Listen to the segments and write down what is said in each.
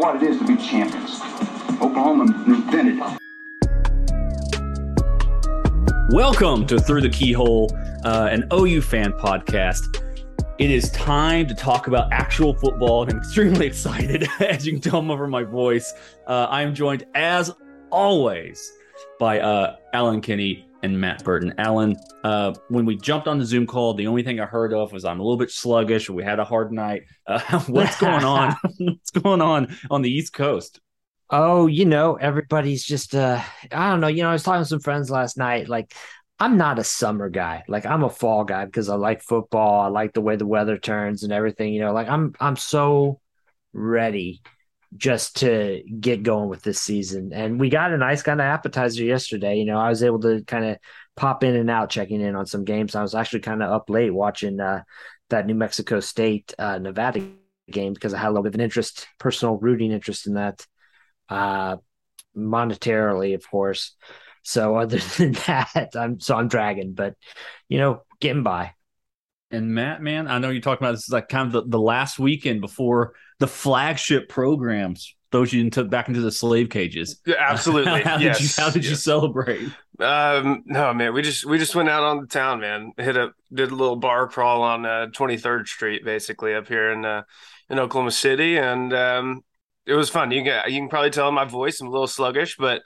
What it is to be champions. Oklahoma invented it. Welcome to Through the Keyhole, uh, an OU fan podcast. It is time to talk about actual football, and I'm extremely excited, as you can tell over my voice. Uh, I am joined, as always, by uh, Alan Kinney and Matt Burton. Alan, uh, when we jumped on the Zoom call, the only thing I heard of was I'm a little bit sluggish. We had a hard night. Uh, what's going on? what's going on on the East Coast? Oh, you know, everybody's just uh I don't know, you know, I was talking to some friends last night like I'm not a summer guy. Like I'm a fall guy because I like football. I like the way the weather turns and everything, you know. Like I'm I'm so ready just to get going with this season. And we got a nice kind of appetizer yesterday. You know, I was able to kind of pop in and out checking in on some games. I was actually kind of up late watching uh that New Mexico State uh Nevada game because I had a little bit of an interest, personal rooting interest in that uh monetarily of course so other than that i'm so i'm dragging but you know getting by And Matt, man, I know you're talking about this is like kind of the, the last weekend before the flagship programs throws you into back into the slave cages. Absolutely. how yes. did you how did you celebrate? Um, no, man, we just we just went out on the town, man. Hit a did a little bar crawl on uh, 23rd Street, basically up here in uh, in Oklahoma City, and um, it was fun. You can you can probably tell in my voice I'm a little sluggish, but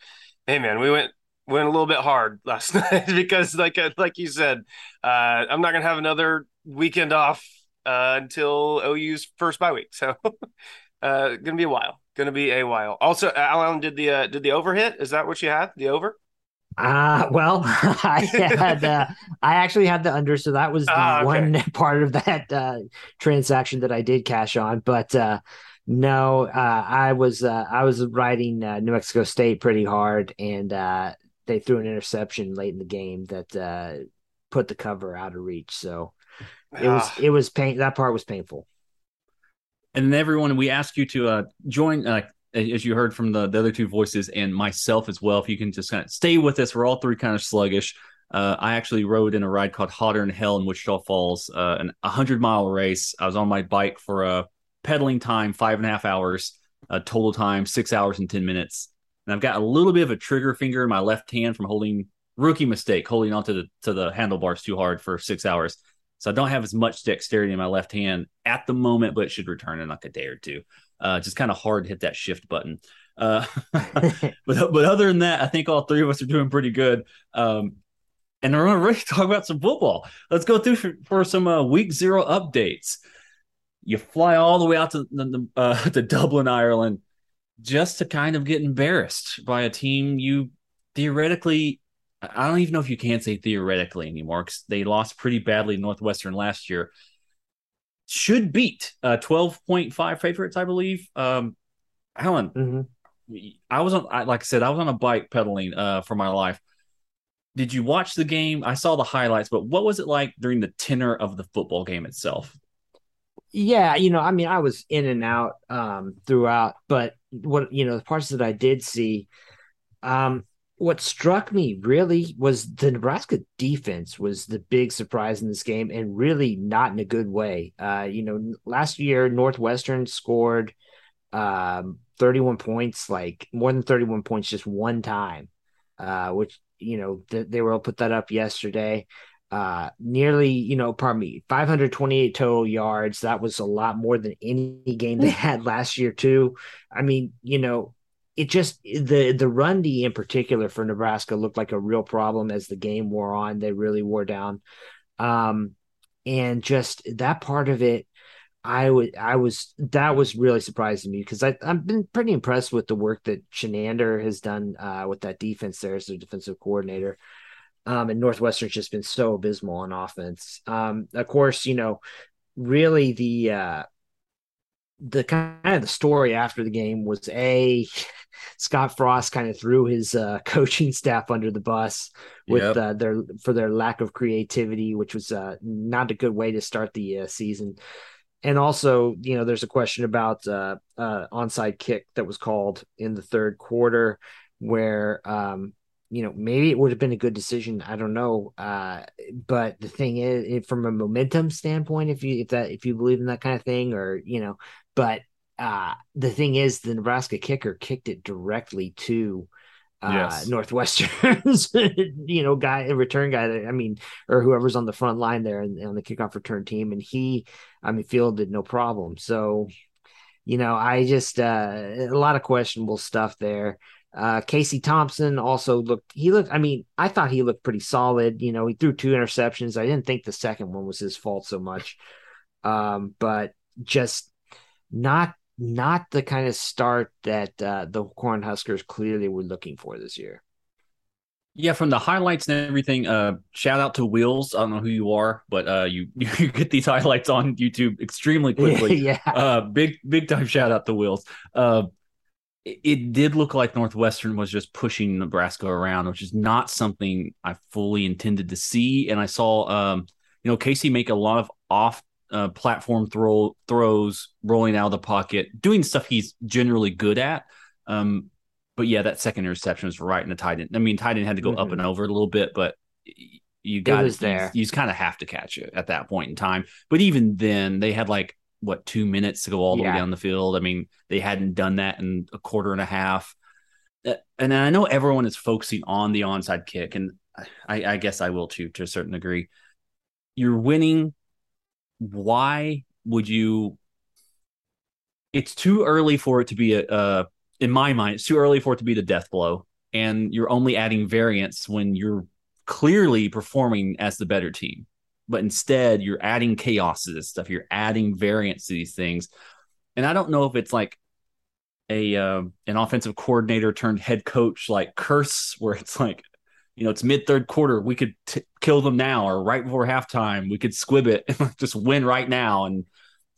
hey, man, we went went a little bit hard last night because, like uh, like you said, uh, I'm not gonna have another weekend off uh, until OU's first bye week, so uh, gonna be a while. Gonna be a while. Also, Alan did the uh, did the over hit. Is that what you had? The over? uh well i had uh, i actually had the under so that was the Ah, okay. one part of that uh transaction that i did cash on but uh no uh i was uh i was riding uh, new mexico state pretty hard and uh they threw an interception late in the game that uh put the cover out of reach so it was Ah. it was pain that part was painful And then everyone, we ask you to uh, join, uh, as you heard from the, the other two voices and myself as well. If you can just kind of stay with us, we're all three kind of sluggish. Uh, I actually rode in a ride called Hotter than Hell in Wichita Falls, uh, an 100 mile race. I was on my bike for a pedaling time, five and a half hours, a total time, six hours and 10 minutes. And I've got a little bit of a trigger finger in my left hand from holding rookie mistake, holding onto the to the handlebars too hard for six hours. So I don't have as much dexterity in my left hand at the moment, but it should return in like a day or two. Uh, just kind of hard to hit that shift button. Uh, but but other than that, I think all three of us are doing pretty good. Um, and we're to really talk about some football. Let's go through for, for some uh, week zero updates. You fly all the way out to the, uh, to Dublin, Ireland, just to kind of get embarrassed by a team you theoretically. I don't even know if you can say theoretically anymore because they lost pretty badly Northwestern last year. Should beat uh, twelve point five favorites, I believe. Um, Alan, Mhm. I was on, I, like I said, I was on a bike pedaling uh, for my life. Did you watch the game? I saw the highlights, but what was it like during the tenor of the football game itself? Yeah, you know, I mean, I was in and out um throughout, but what you know, the parts that I did see, um, what struck me really was the Nebraska defense was the big surprise in this game, and really not in a good way. Uh, you know, last year Northwestern scored um 31 points, like more than 31 points just one time, uh, which you know th- they were able to put that up yesterday. uh, nearly, you know, pardon me, 528 total yards. That was a lot more than any game they had last year, too. I mean, you know, it just the the run D in particular for Nebraska looked like a real problem as the game wore on. They really wore down, um, and just that part of it, I would I was that was really surprising me because I I've been pretty impressed with the work that Chinander has done uh, with that defense there as their defensive coordinator. Um, and Northwestern's just been so abysmal on offense. Um, of course, you know, really the uh, the kind of the story after the game was a Scott Frost kind of threw his uh, coaching staff under the bus with yep. uh, their for their lack of creativity, which was uh, not a good way to start the uh, season. And also, you know, there's a question about uh, uh, onside kick that was called in the third quarter, where um, you know, maybe it would have been a good decision. I don't know. Uh, but the thing is, from a momentum standpoint, if you if that if you believe in that kind of thing, or you know, but uh, the thing is, the Nebraska kicker kicked it directly to uh, yes. Northwestern's, you know, guy, return guy. I mean, or whoever's on the front line there and on the kickoff return team, and he, I mean, fielded no problem. So, you know, I just uh, a lot of questionable stuff there. Uh, Casey Thompson also looked, he looked, I mean, I thought he looked pretty solid. You know, he threw two interceptions. I didn't think the second one was his fault so much. Um, but just not, not the kind of start that uh, the Cornhuskers clearly were looking for this year. Yeah, from the highlights and everything, uh, shout out to Wheels. I don't know who you are, but uh, you you get these highlights on YouTube extremely quickly. yeah, uh, big big time shout out to Wheels. Uh, it did look like Northwestern was just pushing Nebraska around, which is not something I fully intended to see. And I saw, um, you know, Casey make a lot of off uh, platform throw throws, rolling out of the pocket, doing stuff he's generally good at. Um, but yeah, that second interception was right in the tight end. I mean, tight end had to go mm-hmm. up and over a little bit, but you got it. There. You, you kind of have to catch it at that point in time. But even then, they had like what two minutes to go all the yeah. way down the field. I mean, they hadn't done that in a quarter and a half. Uh, and I know everyone is focusing on the onside kick, and I, I guess I will too to a certain degree. You're winning. Why would you? It's too early for it to be a. Uh, in my mind, it's too early for it to be the death blow, and you're only adding variance when you're clearly performing as the better team but instead you're adding chaos to this stuff. You're adding variance to these things, and I don't know if it's like a uh, an offensive coordinator turned head coach like curse, where it's like, you know, it's mid third quarter, we could t- kill them now, or right before halftime, we could squib it and just win right now, and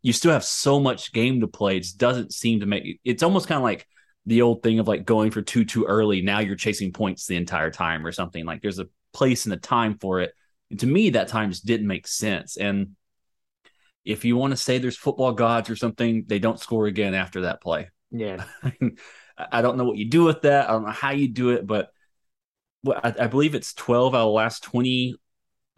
you still have so much game to play. It just doesn't seem to make. It's almost kind of like the old thing of like going for two too early. Now you're chasing points the entire time or something. Like there's a place and a time for it and to me, that time just didn't make sense. And if you want to say there's football gods or something, they don't score again after that play. Yeah. I don't know what you do with that. I don't know how you do it, but I, I believe it's 12 out of the last 20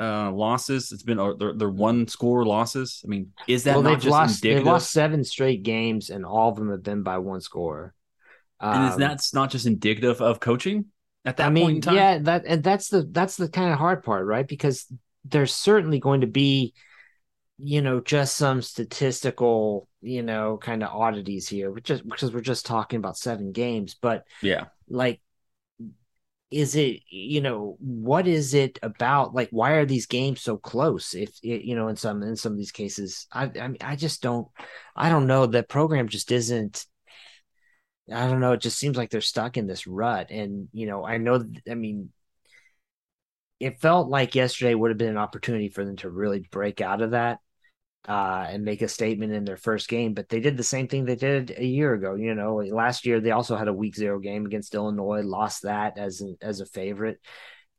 uh, losses. It's been uh, they're, they're, one score losses. I mean, is that well, not just lost, indicative? They've lost seven straight games, and all of them have been by one score. Um, and is that not just indicative of coaching? at that I mean, point in time. Yeah, that and that's the that's the kind of hard part, right? Because there's certainly going to be, you know, just some statistical, you know, kind of oddities here, just because we're just talking about seven games. But yeah, like is it you know what is it about like why are these games so close if you know in some in some of these cases i i mean i just don't i don't know the program just isn't I don't know. It just seems like they're stuck in this rut. And, you know, I know, I mean, it felt like yesterday would have been an opportunity for them to really break out of that uh, and make a statement in their first game. But they did the same thing they did a year ago. You know, last year they also had a week zero game against Illinois, lost that as an, as a favorite.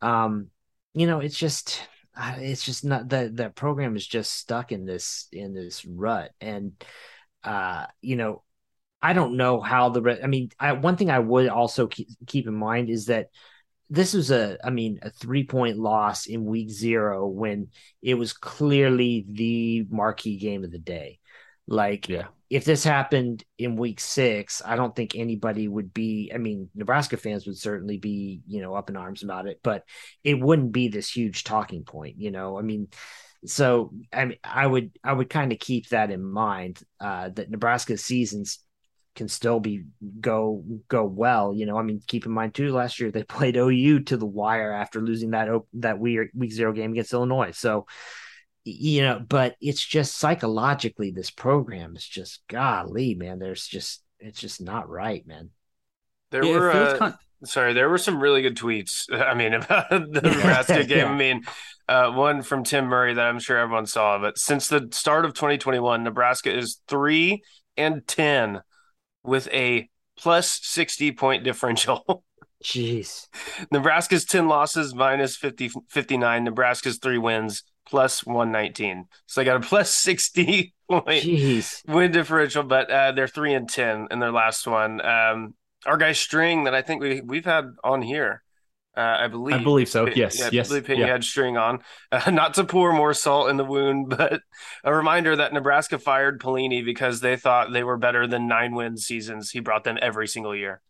Um, you know, it's just it's just not that that program is just stuck in this in this rut and uh you know I don't know how the I mean, I, one thing I would also keep, keep in mind is that this was a I mean a three point loss in week zero when it was clearly the marquee game of the day. Like, Yeah. if this happened in week six, I don't think anybody would be. I mean, Nebraska fans would certainly be, you know, up in arms about it, but it wouldn't be this huge talking point. You know, I mean, so I mean, I would I would kind of keep that in mind uh, that nebraska seasons can still be go go well. You know, I mean, keep in mind too, last year they played OU to the wire after losing that op- that weird week zero game against Illinois. So, you know, but it's just psychologically, this program is just golly, man. There's just it's just not right, man. There Yeah, were uh, kind- sorry, there were some really good tweets. I mean, about the Nebraska game. Yeah. I mean, uh, one from Tim Murray that I'm sure everyone saw. But since the start of 2021, Nebraska is three and ten with a plus 60 point differential. Jeez, Nebraska's 10 losses minus 50, 59. Nebraska's three wins plus 119. So they got a plus 60 point jeez. win differential, but uh, they're three and ten in their last one. Um, our guy String that I think we we've had on here, uh, I believe. I believe so. Yes, yeah, yes, I believe Peyton yeah. had String on. Uh, not to pour more salt in the wound, but a reminder that Nebraska fired Pelini because they thought they were better than nine win seasons. He brought them every single year.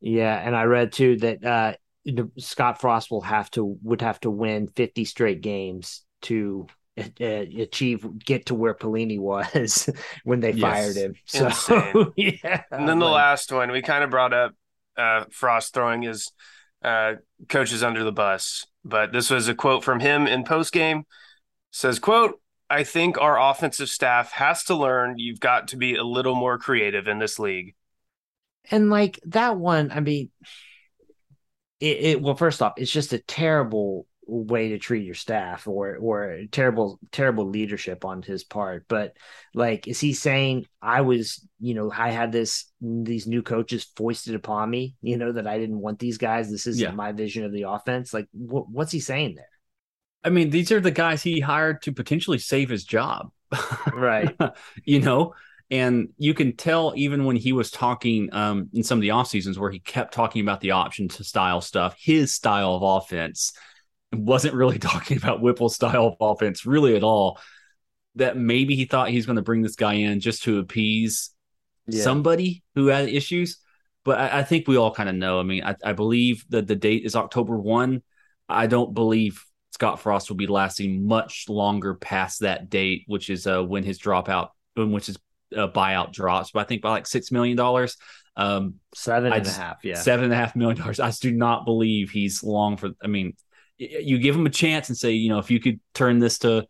Yeah, and I read too that uh, Scott Frost will have to would have to win 50 straight games to uh, achieve get to where Pelini was when they Yes. fired him. So Insane. yeah, And then the like- last one, we kind of brought up uh, Frost throwing his uh, coaches under the bus, but this was a quote from him in post game. Says, "quote I think our offensive staff has to learn you've got to be a little more creative in this league." and like that one, I mean, it, it well, first off, it's just a terrible way to treat your staff or or terrible terrible leadership on his part. But like is he saying i was you know i had this these new coaches foisted upon me you know that i didn't want these guys. This isn't Yeah. my vision of the offense. Like wh- what's he saying there? I mean, these are the guys he hired to potentially save his job. right. You know? And you can tell even when he was talking um, in some of the off seasons where he kept talking about the option to style stuff his style of offense wasn't really talking about whipple's style of offense really at all that maybe he thought he's going to bring this guy in just to appease Yeah. somebody who had issues but i, I think we all kind of know i mean I, I believe that the date is october 1 i don't believe Scott Frost will be lasting much longer past that date, which is uh, when his dropout, which is uh, buyout drops. But I think by like six million dollars, um, seven and a half yeah seven and a half million dollars. I do not believe he's long for. I mean, you give them a chance and say, you know, if you could turn this to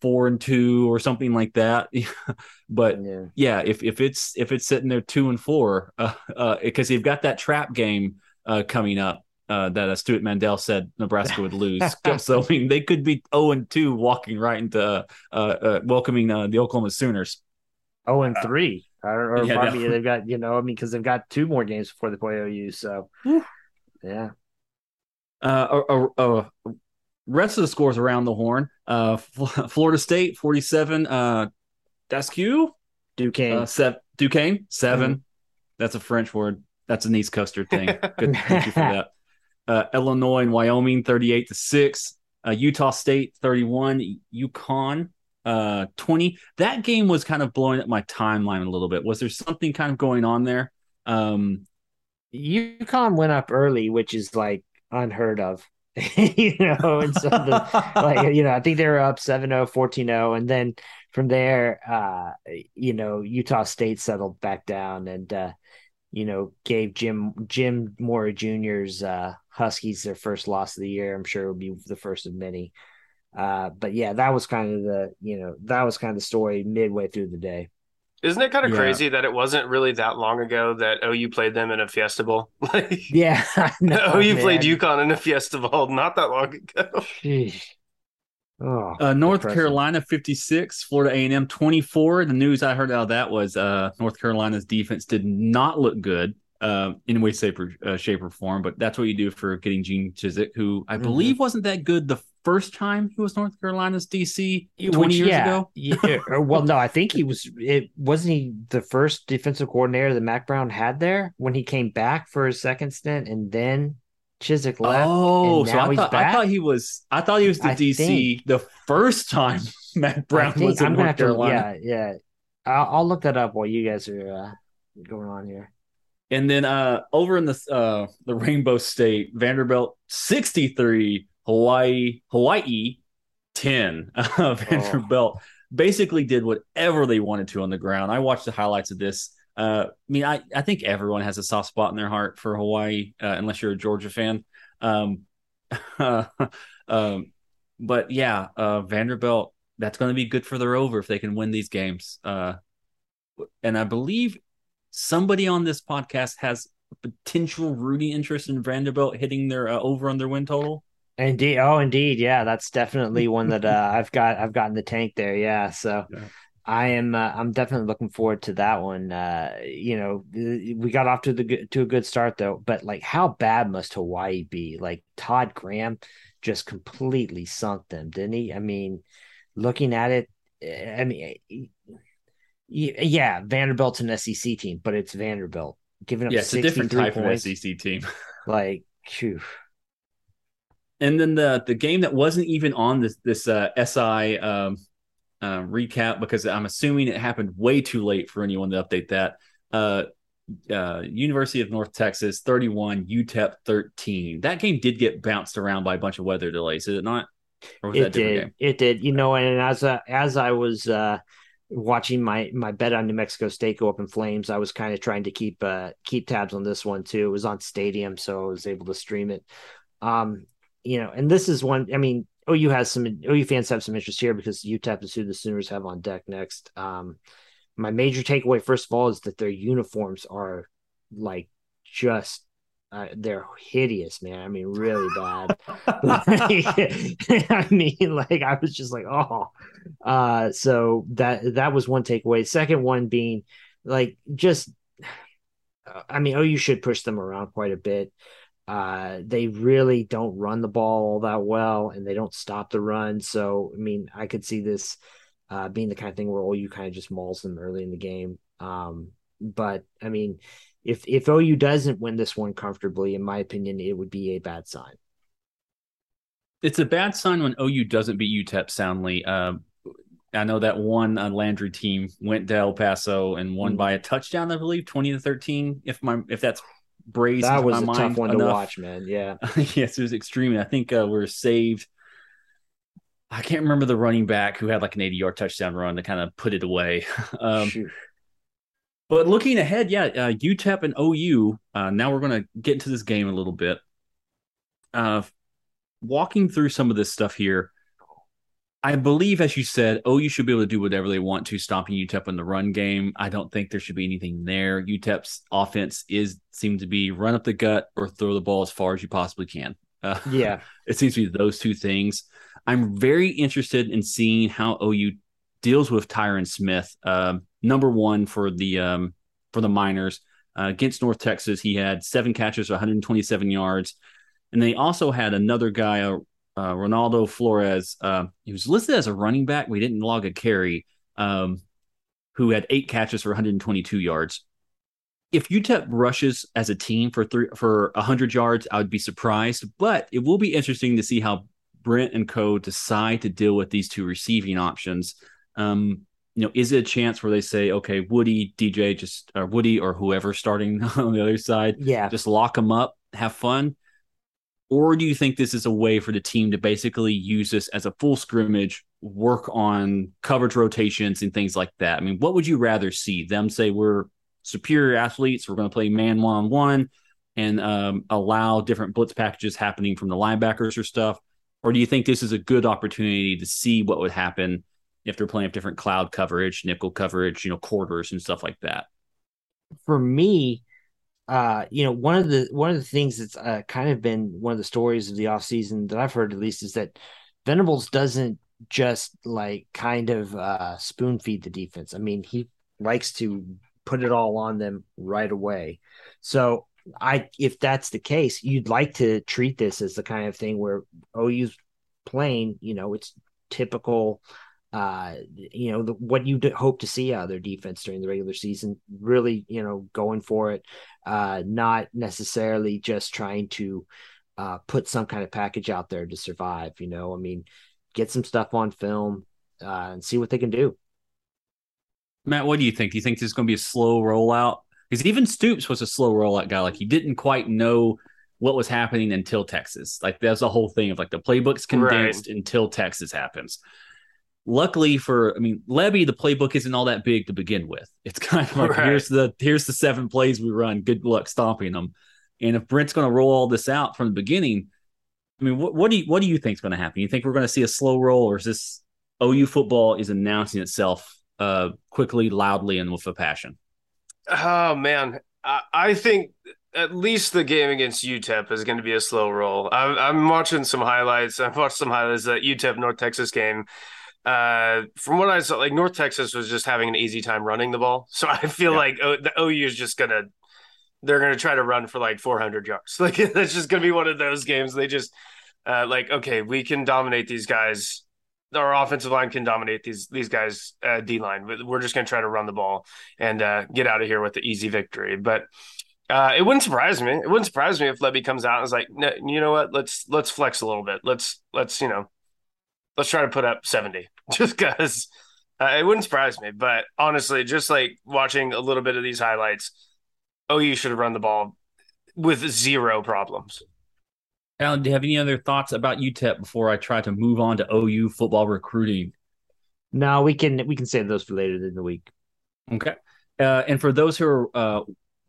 four and two or something like that. but yeah yeah, if if it's if it's sitting there two and four, uh, uh, because you've got that trap game uh, coming up. Uh, that uh, Stewart Mandel said Nebraska would lose. so I mean, they could be zero and two, walking right into uh, uh, welcoming uh, the Oklahoma Sooners. oh and three or, or Yeah, probably no. they've got you know i mean because they've got two more games before they play ou so yeah Uh, uh, uh, uh, rest of the scores around the horn. Uh, Florida State forty seven. Uh, Daskew, duquesne uh, sev- Duquesne 7 That's a French word. That's an East Coaster thing. Good, thank you for that. Uh, Illinois and Wyoming thirty eight to six. Uh, Utah State thirty one. UConn uh 20 that game was kind of blowing up my timeline a little bit was there something kind of going on there um UConn went up early, which is like unheard of. you know, and so the, like you know, I think they were up 7-0, 14-0 and then from there uh you know, Utah State settled back down and uh you know, gave Jim Jim Mora Jr.'s uh Huskies their first loss of the year. I'm sure it would be the first of many. Uh but yeah, that was kind of the, you know, that was kind of the story midway through the day. Isn't it kind of Yeah. crazy that it wasn't really that long ago that OU played them in a Fiesta Bowl? Like Yeah. I know, OU played man. UConn in a Fiesta Bowl not that long ago. Sheesh. Oh, Uh, North depressing. Carolina 56, Florida A&M 24. The news I heard out of that was uh, North Carolina's defense did not look good uh, in a way, shape, or, uh, shape, or form. But that's what you do for getting Gene Chizik, who I Mhm. believe wasn't that good the first time he was North Carolina's DC 20 Which, years yeah, ago. yeah, well, no, I think he was. It wasn't he the first defensive coordinator that Mack Brown had there when he came back for his second stint, and then Chizik left. Oh, and so now I he's thought, I thought he was I thought he was the I DC think- the first time Matt Brown was in I'm North have to. Carolina. Yeah, yeah. I'll, I'll look that up while you guys are uh, going on here. And then uh, over in the uh, the Rainbow State, Vanderbilt 63, Hawaii Hawaii 10. Uh, Vanderbilt basically did whatever they wanted to on the ground. I watched the highlights of this. Uh, I mean, I, I think everyone has a soft spot in their heart for Hawaii, uh, unless you're a Georgia fan. Um, um, but yeah, uh, Vanderbilt, that's going to be good for their over if they can win these games. Uh, and I believe somebody on this podcast has a potential Rudy interest in Vanderbilt hitting their uh, over on their win total. Indeed. Oh, indeed. Yeah, that's definitely one that uh, I've got. I've got in the tank there. Yeah. So yeah. I am. Uh, I'm definitely looking forward to that one. Uh, you know, we got off to the to a good start though. But like, how bad must Hawaii be? Like Todd Graham just completely sunk them, didn't he? I mean, looking at it, eh, I mean, eh, yeah, Vanderbilt's an SEC team, but it's Vanderbilt giving up. Yeah, it's a different type points. of SEC team. like, phew and then the the game that wasn't even on this this uh, SI um, uh, recap because I'm assuming it happened way too late for anyone to update that. Uh, uh, University of North Texas 31, UTEP 13. That game did get bounced around by a bunch of weather delays, did it not? it did. Game? It did. You know, and as uh, as I was uh, watching my my bet on New Mexico State go up in flames, I was kind of trying to keep uh, keep tabs on this one too. It was on Stadium, so I was able to stream it. Um, you know, and this is one. I mean, OU has some OU fans have some interest here because UTEP is who the Sooners have on deck next. Um, my major takeaway, first of all, is that their uniforms are like just uh, they're hideous, man. I mean, really bad. I mean, like I was just like, oh. Uh, so that that was one takeaway. Second one being like just, I mean, OU should push them around quite a bit. Uh, they really don't run the ball all that well, and they don't stop the run. So, I mean, I could see this uh, being the kind of thing where OU kind of just mauls them early in the game. Um, but I mean, if if OU doesn't win this one comfortably, in my opinion, it would be a bad sign. It's a bad sign when OU doesn't beat UTEP soundly. Uh, I know that one uh, Landry team went to El Paso and won mm-hmm. by a touchdown, I believe, twenty to thirteen. If my if that's brace. That was a tough one enough. to watch, man. Yeah. yes, it was extreme. I think uh, we're saved. I can't remember the running back who had like an 80 yard touchdown run to kind of put it away. um, but looking ahead, yeah, uh, UTEP and OU. Uh, now we're going to get into this game a little bit. Uh, walking through some of this stuff here, I believe, as you said, OU should be able to do whatever they want to, stopping UTEP in the run game. I don't think there should be anything there. UTEP's offense is seems to be run up the gut or throw the ball as far as you possibly can. Uh, yeah, it seems to be those two things. I'm very interested in seeing how OU deals with Tyron Smith. Uh, number one for the um, for the Miners uh, against North Texas, he had seven catches, 127 yards, and they also had another guy, uh, uh, Reynaldo Flores. Uh, he was listed as a running back. We didn't log a carry. Um, who had eight catches for 122 yards. If UTEP rushes as a team for three for 100 yards, I would be surprised. But it will be interesting to see how Brent and Co decide to deal with these two receiving options. Um, you know, is it a chance where they say, okay, Woody, DJ, just or Woody or whoever starting on the other side, yeah, just lock them up, have fun, or do you think this is a way for the team to basically use this as a full scrimmage, work on coverage rotations and things like that? I mean, what would you rather see them say we're superior athletes, we're going to play man one on one and um, allow different blitz packages happening from the linebackers or stuff? Or do you think this is a good opportunity to see what would happen if they're playing different cloud coverage, nickel coverage, you know, quarters and stuff like that? For me, uh, you know, one of the one of the things that's uh, kind of been one of the stories of the off season that I've heard at least is that Venables doesn't just like kind of uh, spoon feed the defense. I mean, he likes to put it all on them right away. So I, if that's the case, you'd like to treat this as the kind of thing where OU's playing. You know, it's typical uh, you know, the, what you hope to see out of their defense during the regular season, really, you know, going for it, uh, not necessarily just trying to uh, put some kind of package out there to survive. You know, I mean, get some stuff on film uh, and see what they can do. Matt, what do you think? Do you think this is going to be a slow rollout? Because even Stoops was a slow rollout guy. Like he didn't quite know what was happening until Texas. Like that's the whole thing of like the playbook's condensed right. until Texas happens. Luckily for, I mean, Lebby, the playbook isn't all that big to begin with. It's kind of like right. here's the here's the seven plays we run. Good luck stopping them. And if Brent's going to roll all this out from the beginning, I mean, what, what do you what do you think is going to happen? You think we're going to see a slow roll, or is this OU football is announcing itself uh, quickly, loudly, and with a passion? Oh man, I, I think at least the game against UTEP is going to be a slow roll. I'm, I'm watching some highlights. I've watched some highlights that UTEP North Texas game. Uh, from what I saw, like North Texas was just having an easy time running the ball. So I feel yeah. like o, the OU is just gonna they're gonna try to run for like 400 yards. Like that's just gonna be one of those games. They just uh, like okay, we can dominate these guys our offensive line can dominate these these guys uh, D line. We're just going to try to run the ball and uh, get out of here with the easy victory. But uh, it wouldn't surprise me. It wouldn't surprise me if Lebby comes out and is like, no, you know what? Let's let's flex a little bit. Let's let's you know, let's try to put up seventy just because. Uh, it wouldn't surprise me, but honestly, just like watching a little bit of these highlights, oh, you should have run the ball with zero problems. Alan, do you have any other thoughts about UTEP before I try to move on to OU football recruiting? No, we can we can save those for later in the week. Okay. Uh, and for those who are uh,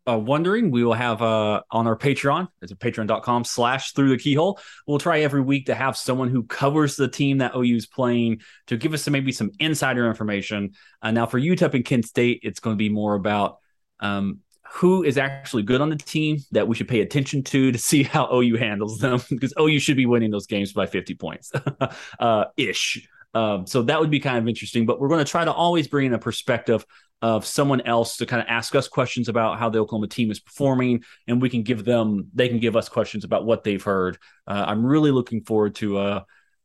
uh, wondering, we will have uh, on our Patreon, it's at patreon.com slash through the keyhole. We'll try every week to have someone who covers the team that OU is playing to give us some, maybe some insider information. Uh, now, for UTEP and Kent State, it's going to be more about um, who is actually good on the team that we should pay attention to to see how OU handles them because OU should be winning those games by 50 points uh, ish. Um, so that would be kind of interesting, but we're going to try to always bring in a perspective of someone else to kind of ask us questions about how the Oklahoma team is performing, and we can give them, they can give us questions about what they've heard. Uh, I'm really looking forward to uh,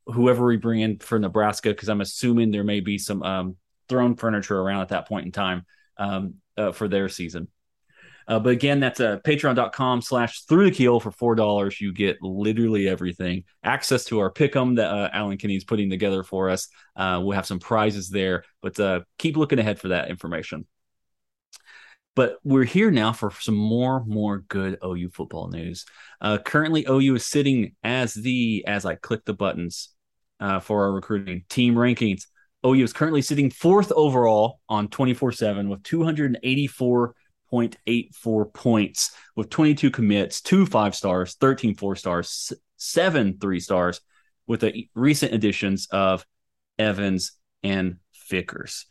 whoever we bring in for Nebraska because I'm assuming there may be some um, thrown furniture around at that point in time um, uh, for their season. Uh, but again, that's a uh, patreon.com slash through the keel for four dollars. You get literally everything. Access to our pick'em that uh, Alan Kinney is putting together for us. Uh, we'll have some prizes there, but uh, keep looking ahead for that information. But we're here now for some more, more good OU football news. Uh, currently, OU is sitting as the as I click the buttons for our recruiting team rankings. OU is currently sitting fourth overall on 24 7 with 284 0.84 points with 22 commits, two five stars, 13 four stars, seven three stars, with the recent additions of Evans and Vickers.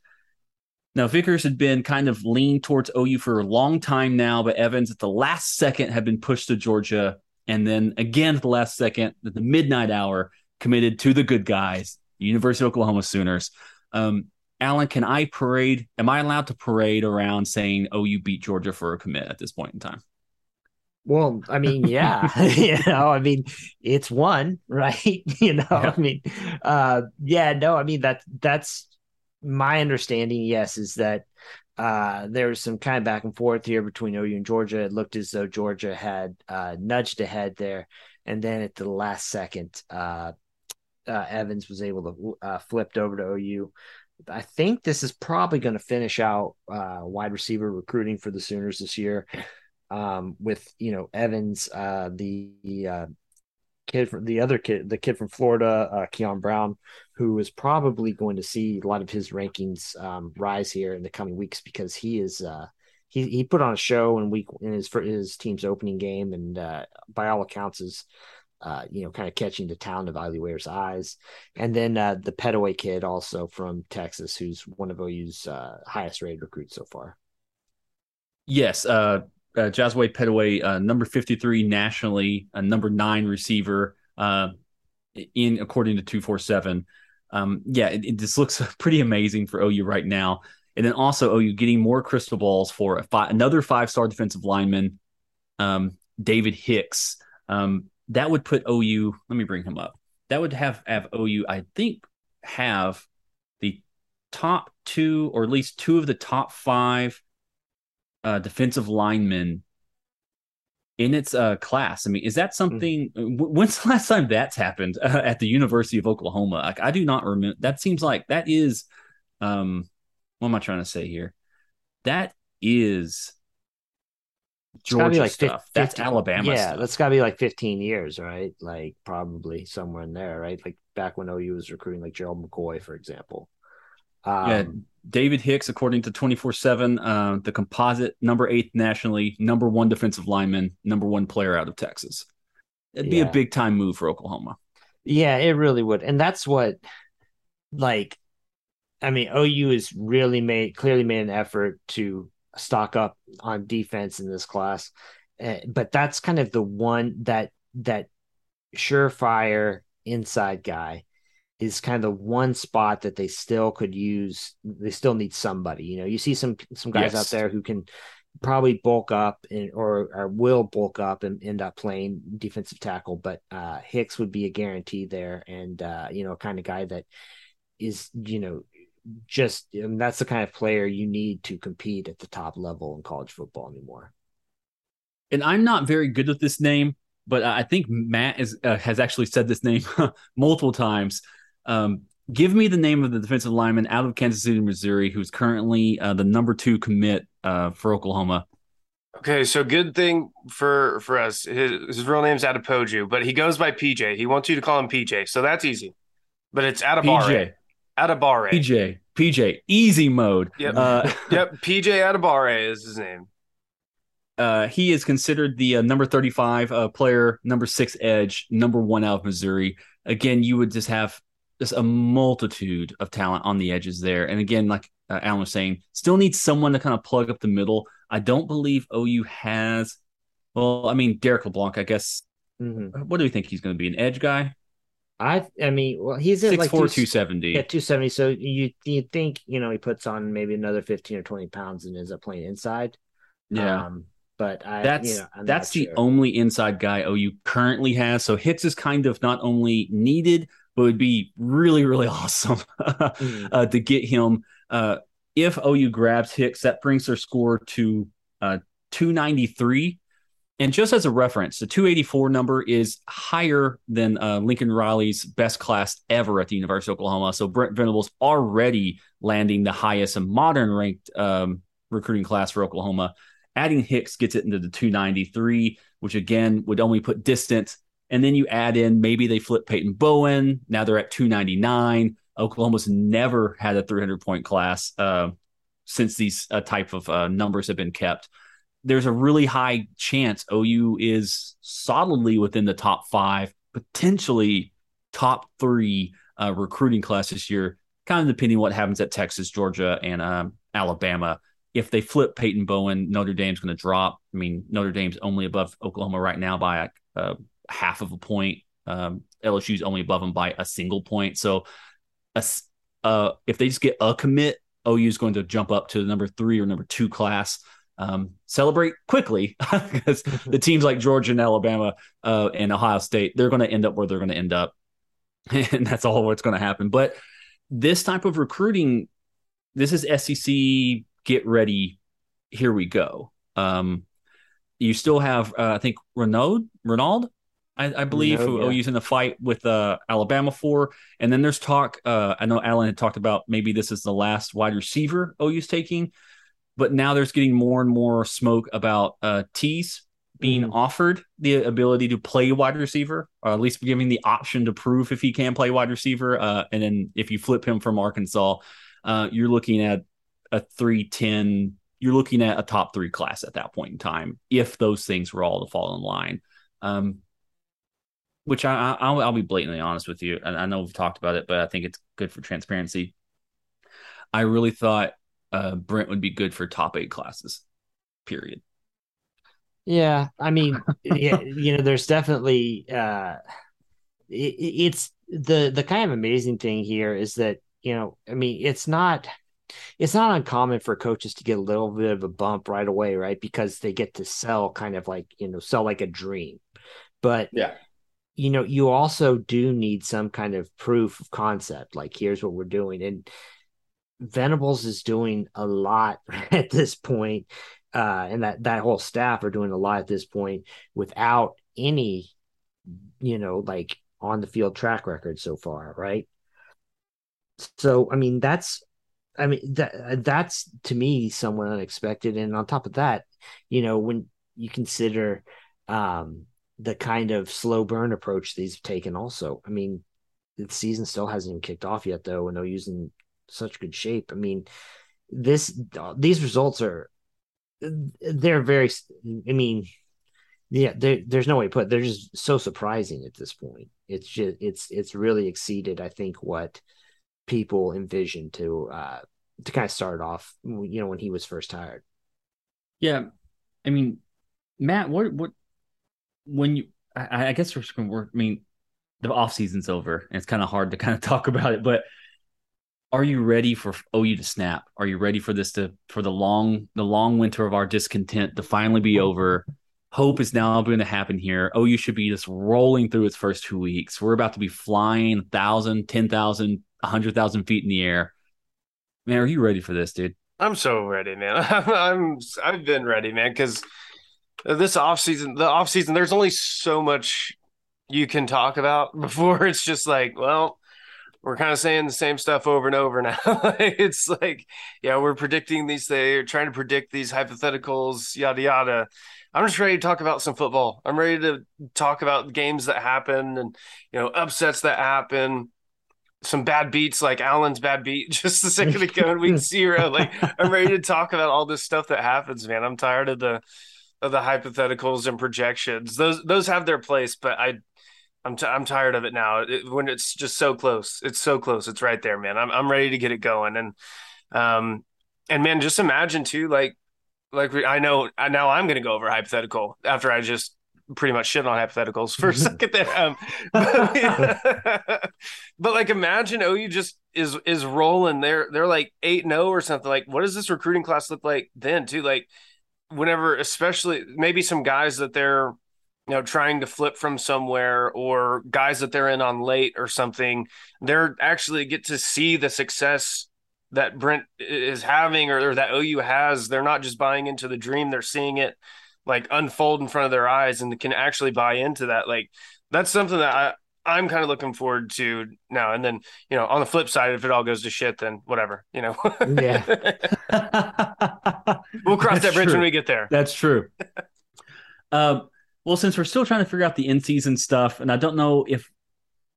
Now, Vickers had been kind of leaned towards OU for a long time now, but Evans at the last second had been pushed to Georgia. And then again at the last second, at the midnight hour, committed to the good guys, University of Oklahoma Sooners. Um, Alan, can I parade? Am I allowed to parade around saying, "Oh, you beat Georgia for a commit" at this point in time? Well, I mean, yeah, you know, I mean, it's one, right? you know, yeah. I mean, uh, yeah, no, I mean that that's my understanding. Yes, is that uh, there was some kind of back and forth here between OU and Georgia. It looked as though Georgia had uh, nudged ahead there, and then at the last second, uh, uh Evans was able to uh, flipped over to OU. I think this is probably going to finish out uh, wide receiver recruiting for the Sooners this year. Um, with you know Evans, uh, the uh, kid from the other kid, the kid from Florida, uh, Keon Brown, who is probably going to see a lot of his rankings um, rise here in the coming weeks because he is uh, he he put on a show in week in his for his team's opening game and uh, by all accounts is uh, you know, kind of catching the town evaluator's eyes. And then uh, the Pettaway kid, also from Texas, who's one of OU's uh, highest rated recruits so far. Yes. Uh, uh, Jaquaize Pettaway, uh, number 53 nationally, a number nine receiver uh, in according to 247. Um, yeah, it, it, just looks pretty amazing for OU right now. And then also OU getting more crystal balls for another five star defensive lineman, um, David Hicks. Um, that would put OU. Let me bring him up. That would have have OU. I think have the top two, or at least two of the top five uh, defensive linemen in its uh, class. I mean, is that something? Mm-hmm. When's the last time that's happened uh, at the University of Oklahoma? Like, I do not remember. That seems like that is um, what am I trying to say here? That is It's gotta be Georgia like stuff. That's 15 Alabama Yeah, stuff. that's got to be like 15 years, right? Like probably somewhere in there, right? Like back when OU was recruiting like Gerald McCoy, for example. Um, Yeah, David Hicks, according to 24 7, uh, the composite number eighth nationally, number one defensive lineman, number one player out of Texas. It'd be Yeah. a big time move for Oklahoma. Yeah, it really would. And that's what like I mean, OU has really made clearly made an effort to stock up on defense in this class. Uh, but that's kind of the one that that surefire inside guy is kind of the one spot that they still could use. They still need somebody. You know, you see some some guys out there who can probably bulk up and or, or will bulk up and end up playing defensive tackle, but uh, Hicks would be a guarantee there, and uh, you know, kind of guy that is you know just and that's the kind of player you need to compete at the top level in college football anymore. And I'm not very good with this name, but I think Matt is, uh, has actually said this name multiple times. Um, give me the name of the defensive lineman out of Kansas City, Missouri, who's currently uh, the number two commit uh, for Oklahoma. Okay, so good thing for for us. His, his real name's Adepoju, but he goes by PJ. He wants you to call him PJ, so that's easy. But it's Adebawore. PJ, Adebawore. PJ, PJ, easy mode. Yep. Uh, Yep, PJ Adebawore is his name. uh, he is considered the uh, number 35 uh, player, number six edge, number one out of Missouri. Again, you would just have just a multitude of talent on the edges there. And again, like uh, Alan was saying, still needs someone to kind of plug up the middle. I don't believe OU has. Well, I mean, Derrick LeBlanc, I guess. Mhm. What do we think he's going to be? An edge guy? I I mean, well, he's at 6'4, like two- 270. Yeah, two seventy. So you you think you know he puts on maybe another fifteen or twenty pounds and ends up playing inside. yeah. Um, but I That's you know, that's the sure. only inside guy OU currently has. So Hicks is kind of not only needed, but would be really, really awesome Mhm. uh, to get him. Uh, if OU grabs Hicks, that brings their score to uh, 293. And just as a reference, the 284 number is higher than uh, Lincoln Riley's best class ever at the University of Oklahoma. So Brent Venables already landing the highest and modern ranked um, recruiting class for Oklahoma. Adding Hicks gets it into the 293, which again would only put distance. And then you add in maybe they flip Peyton Bowen. Now they're at 299. Oklahoma's never had a 300 point class uh, since these uh, type of uh, numbers have been kept. There's a really high chance OU is solidly within the top five, potentially top three uh, recruiting class this year, kind of depending what happens at Texas, Georgia, and um, Alabama. If they flip Peyton Bowen, Notre Dame's going to drop. I mean, Notre Dame's only above Oklahoma right now by a, half of a point. Um, LSU's only above them by a single point. So, a, uh, if they just get a commit, OU is going to jump up to the number three or number two class. Um, celebrate quickly because the teams like Georgia and Alabama uh, and Ohio State, they're going to end up where they're going to end up. And that's all what's going to happen. But this type of recruiting, this is SEC get ready. Here we go. Um, you still have, uh, I think, Renaud, Renaud, I, I believe, Renaud, who yeah. OU's in the fight with uh, Alabama for. And then there's talk. Uh, I know Alan had talked about maybe this is the last wide receiver OU's taking, but now there's getting more and more smoke about uh, Tease being Mhm. offered the ability to play wide receiver, or at least giving the option to prove if he can play wide receiver. Uh, and then if you flip him from Arkansas, uh, you're looking at a 310. You're looking at a top three class at that point in time if those things were all to fall in line. Um, which I, I I'll, I'll be blatantly honest with you, and I know we've talked about it, but I think it's good for transparency. I really thought uh, Brent would be good for top eight classes. Period. Yeah, I mean, yeah, you know, there's definitely uh it, it's the the kind of amazing thing here is that, you know, I mean, it's not it's not uncommon for coaches to get a little bit of a bump right away, right? Because they get to sell kind of like, you know, sell like a dream. But Yeah. you know, you also do need some kind of proof of concept. Like, here's what we're doing. And Venables is doing a lot at this point uh, and that that whole staff are doing a lot at this point without any, you know, like on the field track record so far, right? So I mean that's I mean that that's to me somewhat unexpected. And on top of that, you know, when you consider um, the kind of slow burn approach that he's taken, also, I mean, the season still hasn't even kicked off yet, though, and they're using such good shape. I mean, this these results are they're very. I mean, yeah, there's no way to put. It. They're just so surprising at this point. It's just it's it's really exceeded, I think, what people envisioned to uh to kind of start off. You know, when he was first hired. Yeah, I mean, Matt, what what when you? I, I guess we're, we're. I mean, the off season's over, and it's kind of hard to kind of talk about it, but are you ready for oh, OU to snap? Are you ready for this to for the long the long winter of our discontent to finally be over? Hope is now going to happen here. Oh, OU should be just rolling through its first two weeks. We're about to be flying 1,000, 10,000, 100,000 feet in the air. Man, are you ready for this, dude? I'm so ready, man. I'm I've been ready, man, because this off season, the off season, there's only so much you can talk about before it's just like, well, we're kind of saying the same stuff over and over now. it's like, yeah, we're predicting these things, trying to predict these hypotheticals, yada yada. I'm just ready to talk about some football. I'm ready to talk about games that happen and you know upsets that happen. Some bad beats like Allen's bad beat just a second ago in week zero. Like I'm ready to talk about all this stuff that happens, man. I'm tired of the of the hypotheticals and projections. Those those have their place, but I I'm t- I'm tired of it now. It, when it's just so close, it's so close. It's right there, man. I'm I'm ready to get it going, and um, and man, just imagine too, like like I know now I'm gonna go over hypothetical after I just pretty much shit on hypotheticals for a second there. Um, but, but, like imagine OU just is is rolling. They're they're like eight no oh or something. Like what does this recruiting class look like then too? Like whenever, especially maybe some guys that they're you know trying to flip from somewhere or guys that they're in on late or something they're actually get to see the success that Brent is having or, or that OU has they're not just buying into the dream they're seeing it like unfold in front of their eyes and can actually buy into that like that's something that I I'm kind of looking forward to now. And then, you know, on the flip side, if it all goes to shit, then whatever, you know. yeah. we'll cross That's that bridge true. when we get there. That's true. um, well, since we're still trying to figure out the in season stuff, and I don't know if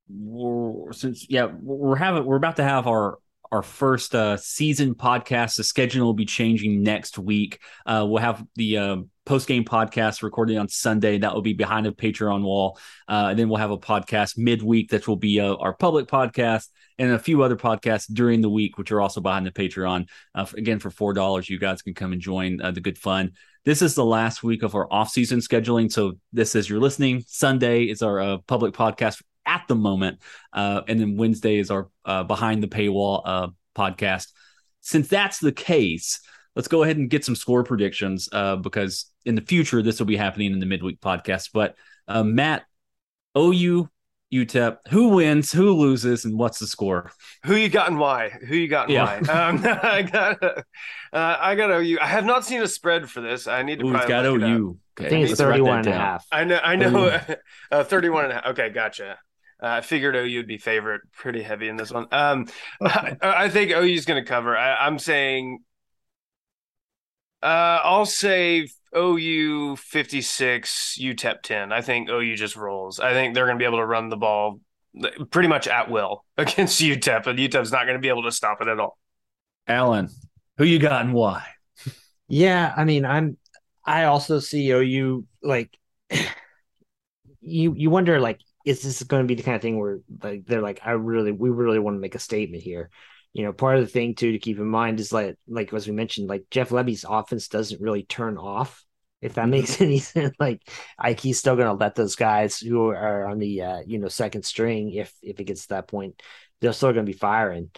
we're since yeah we're having we're about to have our our first uh, season podcast. The schedule will be changing next week. Uh, we'll have the uh, post game podcast recorded on Sunday. That will be behind the Patreon wall, uh, and then we'll have a podcast midweek that will be uh, our public podcast, and a few other podcasts during the week, which are also behind the Patreon. Uh, again, for four dollars, you guys can come and join the good fun. This is the last week of our off-season scheduling. So this, is you're listening, Sunday is our uh, public podcast at the moment, uh, and then Wednesday is our uh, behind the paywall uh, podcast. Since that's the case, let's go ahead and get some score predictions uh, because in the future this will be happening in the midweek podcast. But uh, Matt, OU UTEP. Who wins? Who loses? And what's the score? Who you got and why? Who you got and yeah. why? Um, I got. Uh, I got OU. I have not seen a spread for this. I need to. Ooh, got OU. Okay. I think it's 31 and a half. I know. I know. uh, 31 and a half. Okay, gotcha. Uh, I figured OU would be favorite pretty heavy in this one. Um, I, I, think OU is going to cover. I, am saying. Uh, I'll say OU 56, UTEP 10. I think OU just rolls. I think they're going to be able to run the ball pretty much at will against UTEP, and UTEP's not going to be able to stop it at all. Alan, who you got and why? Yeah, I mean, I'm. I also see OU like. you you wonder like is this going to be the kind of thing where like they're like I really we really want to make a statement here you know, part of the thing too to keep in mind is like like as we mentioned, like Jeff Lebby's offense doesn't really turn off. If that makes any sense, like like he's still gonna let those guys who are on the uh, you know second string, if if it gets to that point, they're still gonna be firing.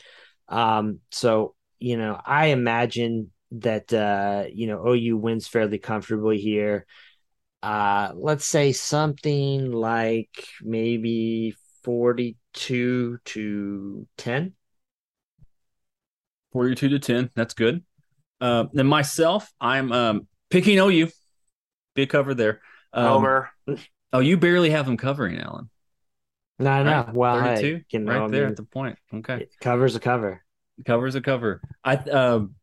Um, so you know, I imagine that uh, you know OU wins fairly comfortably here. Uh, let's say something like maybe forty-two to ten. 42 to 10. That's good. Uh, then myself, I'm um, picking OU. Big cover there. Um, Homer. Oh, you barely have them covering, Alan. No, no. Right? Well, 32, hey, you know, right there I mean, at the point. Okay. Cover's a cover. Cover's a cover. I um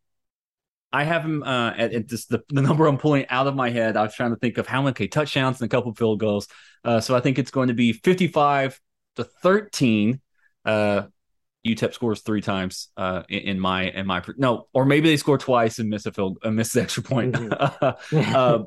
I have him uh, at, at this, the, the number I'm pulling out of my head. I was trying to think of how many okay, touchdowns and a couple field goals. Uh, so I think it's going to be 55 to 13. Uh, UTEP scores three times uh, in, my in my no, or maybe they score twice and miss a field uh, miss the extra point. Mm-hmm. uh,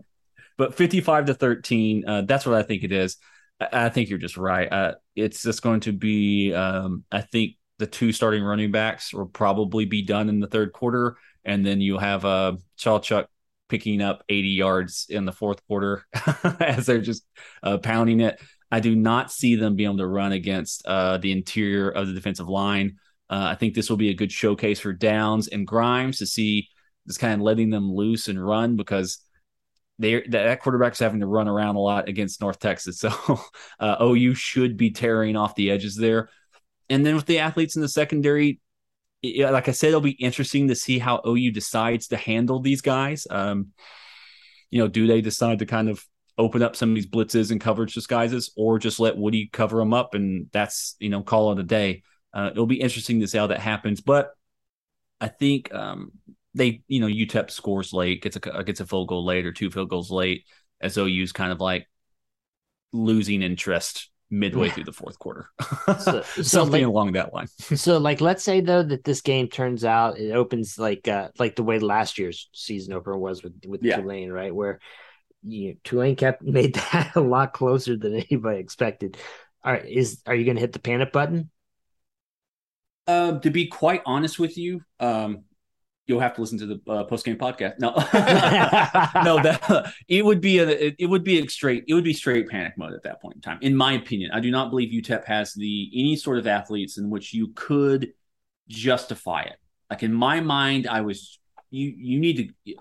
but 55 to 13, uh, that's what I think it is. I, I think you're just right. Uh, it's just going to be. Um, I think the two starting running backs will probably be done in the third quarter and then you have uh Sawchuk picking up 80 yards in the fourth quarter as they're just uh, pounding it. I do not see them being able to run against uh, the interior of the defensive line. Uh, I think this will be a good showcase for Downs and Grimes to see just kind of letting them loose and run because they that quarterback's having to run around a lot against North Texas. So uh, OU should be tearing off the edges there. And then with the athletes in the secondary, like I said, it'll be interesting to see how OU decides to handle these guys. Um, you know, do they decide to kind of open up some of these blitzes and coverage disguises, or just let Woodi cover them up and that's you know call it a day? Uh, it'll be interesting to see how that happens, but I think um, they you know UTEP scores late, gets a gets a field goal late or two field goals late, as OU's kind of like losing interest midway through the fourth quarter. so, Something like, along that line. so like let's say though that this game turns out it opens like uh like the way last year's season opener was with with yeah. Tulane, right? Where you Tulane kept made that a lot closer than anybody expected. Are is are you gonna hit the panic button? Uh, to be quite honest with you, um, you'll have to listen to the uh, post game podcast. No, no, that it would be a it, it, would be a straight it would be straight panic mode at that point in time. In my opinion, I do not believe UTEP has the any sort of athletes in which you could justify it. Like in my mind, I was you you need to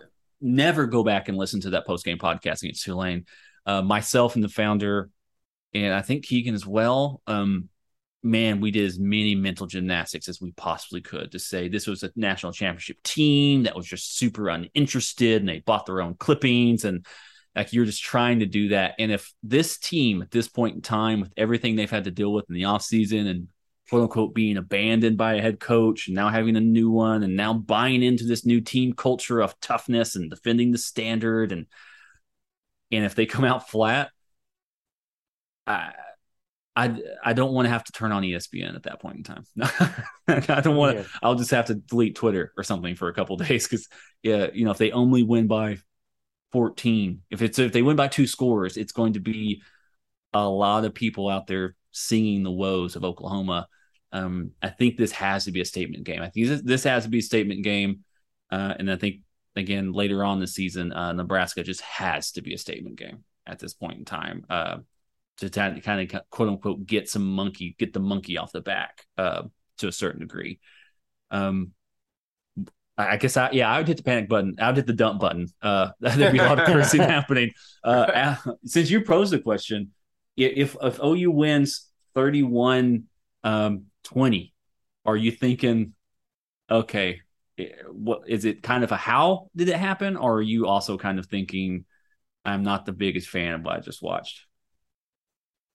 never go back and listen to that post game podcast against Tulane. Uh, myself and the founder, and I think Keegan as well. Um, man, we did as many mental gymnastics as we possibly could to say this was a national championship team that was just super uninterested and they bought their own clippings and like you're just trying to do that. And if this team at this point in time, with everything they've had to deal with in the offseason and quote unquote being abandoned by a head coach and now having a new one and now buying into this new team culture of toughness and defending the standard and and if they come out flat, I I I don't want to have to turn on ESPN at that point in time. I don't want to. Yeah. I'll just have to delete Twitter or something for a couple days because yeah, you know, if they only win by 14, if it's if they win by two scores, it's going to be a lot of people out there singing the woes of Oklahoma. Um, I think this has to be a statement game. I think this, this has to be a statement game, uh, and I think again later on this season, uh, Nebraska just has to be a statement game at this point in time. Uh, to kind of quote unquote get some monkey, get the monkey off the back uh, to a certain degree. Um, I guess I yeah I would hit the panic button. I would hit the dump button. Uh, there'd be a lot of cursing happening. Uh, since you posed the question, if if OU wins 31 um, 20, are you thinking, okay, eh, what is it kind of a how did it happen, or are you also kind of thinking, I'm not the biggest fan of what I just watched?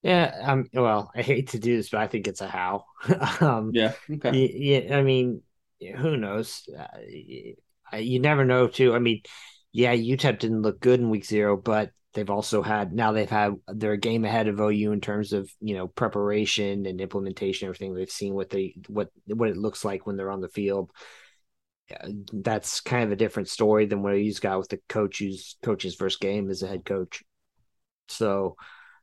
Yeah, um, well, I hate to do this, but I think it's a how. um, yeah, okay. Yeah, I mean, who knows? Uh, you never know, too. I mean, yeah, UTEP didn't look good in week zero, but they've also had now they've had their game ahead of OU in terms of you know preparation and implementation, everything they've seen what they what what it looks like when they're on the field. That's kind of a different story than what he's got with the coach who's coach's first game as a head coach. So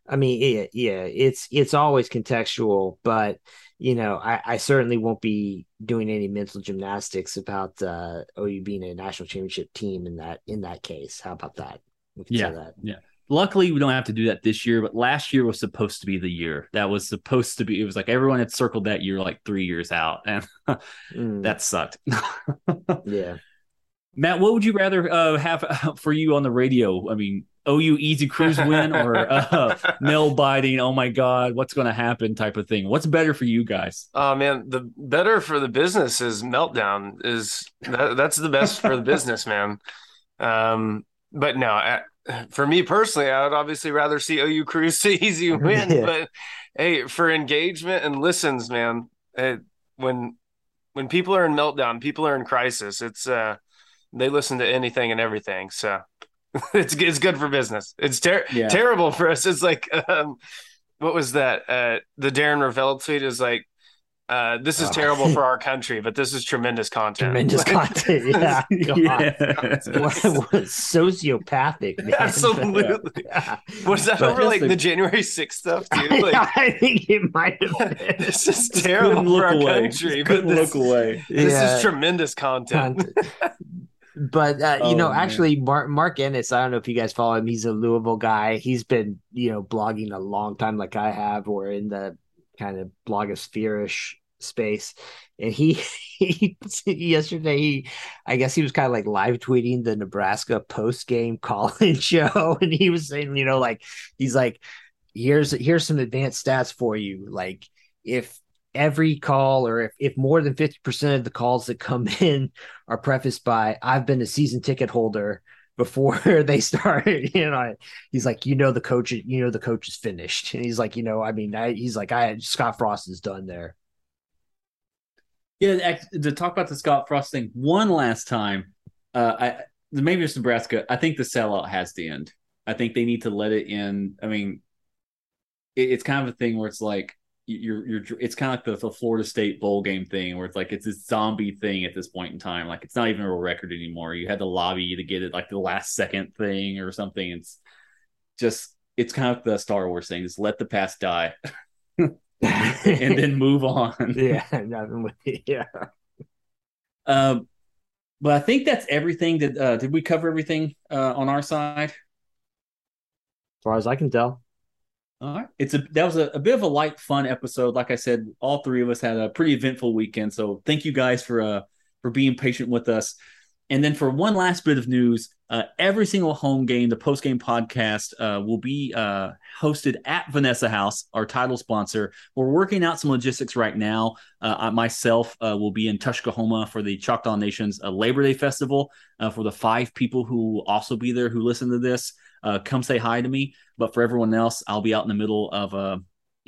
I mean, yeah, yeah, it's it's always contextual, but you know, I, I certainly won't be doing any mental gymnastics about uh, OU being a national championship team in that in that case. How about that? Yeah, that. yeah. Luckily, we don't have to do that this year, but last year was supposed to be the year that was supposed to be. It was like everyone had circled that year like three years out, and mm. that sucked. yeah. Matt, what would you rather uh, have for you on the radio? I mean, OU easy cruise win or uh, nail biting? Oh my God, what's going to happen? Type of thing. What's better for you guys? Oh man, the better for the business is meltdown. Is that, that's the best for the business, man. Um, but no, I, for me personally, I would obviously rather see OU cruise to easy win. yeah. But hey, for engagement and listens, man, it, when when people are in meltdown, people are in crisis. It's uh, they listen to anything and everything. So it's it's good for business. It's ter- Yeah. terrible for us. It's like um, what was that? Uh, the Darren Rovell tweet is like, uh, "This is Oh. terrible for our country, but this is tremendous content." Tremendous content. Yeah. God. Yeah. What, what sociopathic, man. Absolutely. Yeah. Was that But over like the January 6th stuff too? Like, I think it might have been. this is terrible for our away. country, but couldn't this, look away. this Yeah. is tremendous content. content. But uh, you Oh, know, man. actually, Mark Mark Ennis. I don't know if you guys follow him. He's a Louisville guy. He's been you know blogging a long time, like I have, or in the kind of blogosphere-ish space. And he, he yesterday, he, I guess he was kind of like live tweeting the Nebraska post game call-in show, and he was saying, you know, like he's like, here's here's some advanced stats for you, like if every call or if, if more than 50% of the calls that come in are prefaced by i've been a season ticket holder before they started you know he's like you know the coach you know the coach is finished and he's like you know i mean I, he's like i scott frost is done there Yeah, to talk about the Scott Frost thing one last time. Uh, I maybe it's Nebraska. I think the sellout has to end. I think they need to let it in. I mean, it, it's kind of a thing where it's like you're you're. It's kind of like the, the Florida State bowl game thing, where it's like it's this zombie thing at this point in time. Like it's not even a real record anymore. You had to lobby to get it, like the last second thing or something. It's just it's kind of the Star Wars thing. Just let the past die and then move on. yeah nothing yeah Um, but I think that's everything. Did uh, did we cover everything uh, on our side? as far as i can tell All right. It's a that was a, a bit of a light, fun episode. Like I said, all three of us had a pretty eventful weekend. So thank you guys for uh for being patient with us. And then for one last bit of news, uh, every single home game, the post game podcast uh, will be uh, hosted at Vanessa House, our title sponsor. We're working out some logistics right now. Uh, I myself uh, will be in Tushkahoma for the Choctaw Nations uh, Labor Day Festival. For the five people who will also be there who listen to this, come say hi to me. But for everyone else, I'll be out in the middle of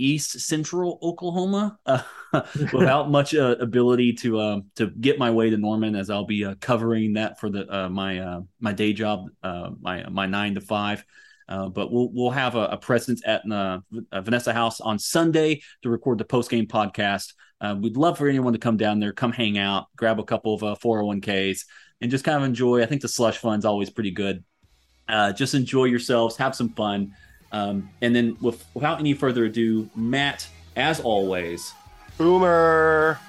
East Central Oklahoma uh, without much uh, ability to uh, to get my way to Norman, as I'll be uh, covering that for the uh, my uh, my day job, uh, my my nine to five. Uh, but we'll we'll have a, a presence at uh, Vanessa House on Sunday to record the post game podcast. Uh, we'd love for anyone to come down there, come hang out, grab a couple of uh, 401ks, and just kind of enjoy. I think the slush fund's always pretty good. Uh, just enjoy yourselves, have some fun. Um, and then, with, without any further ado, Matt, as always, Boomer.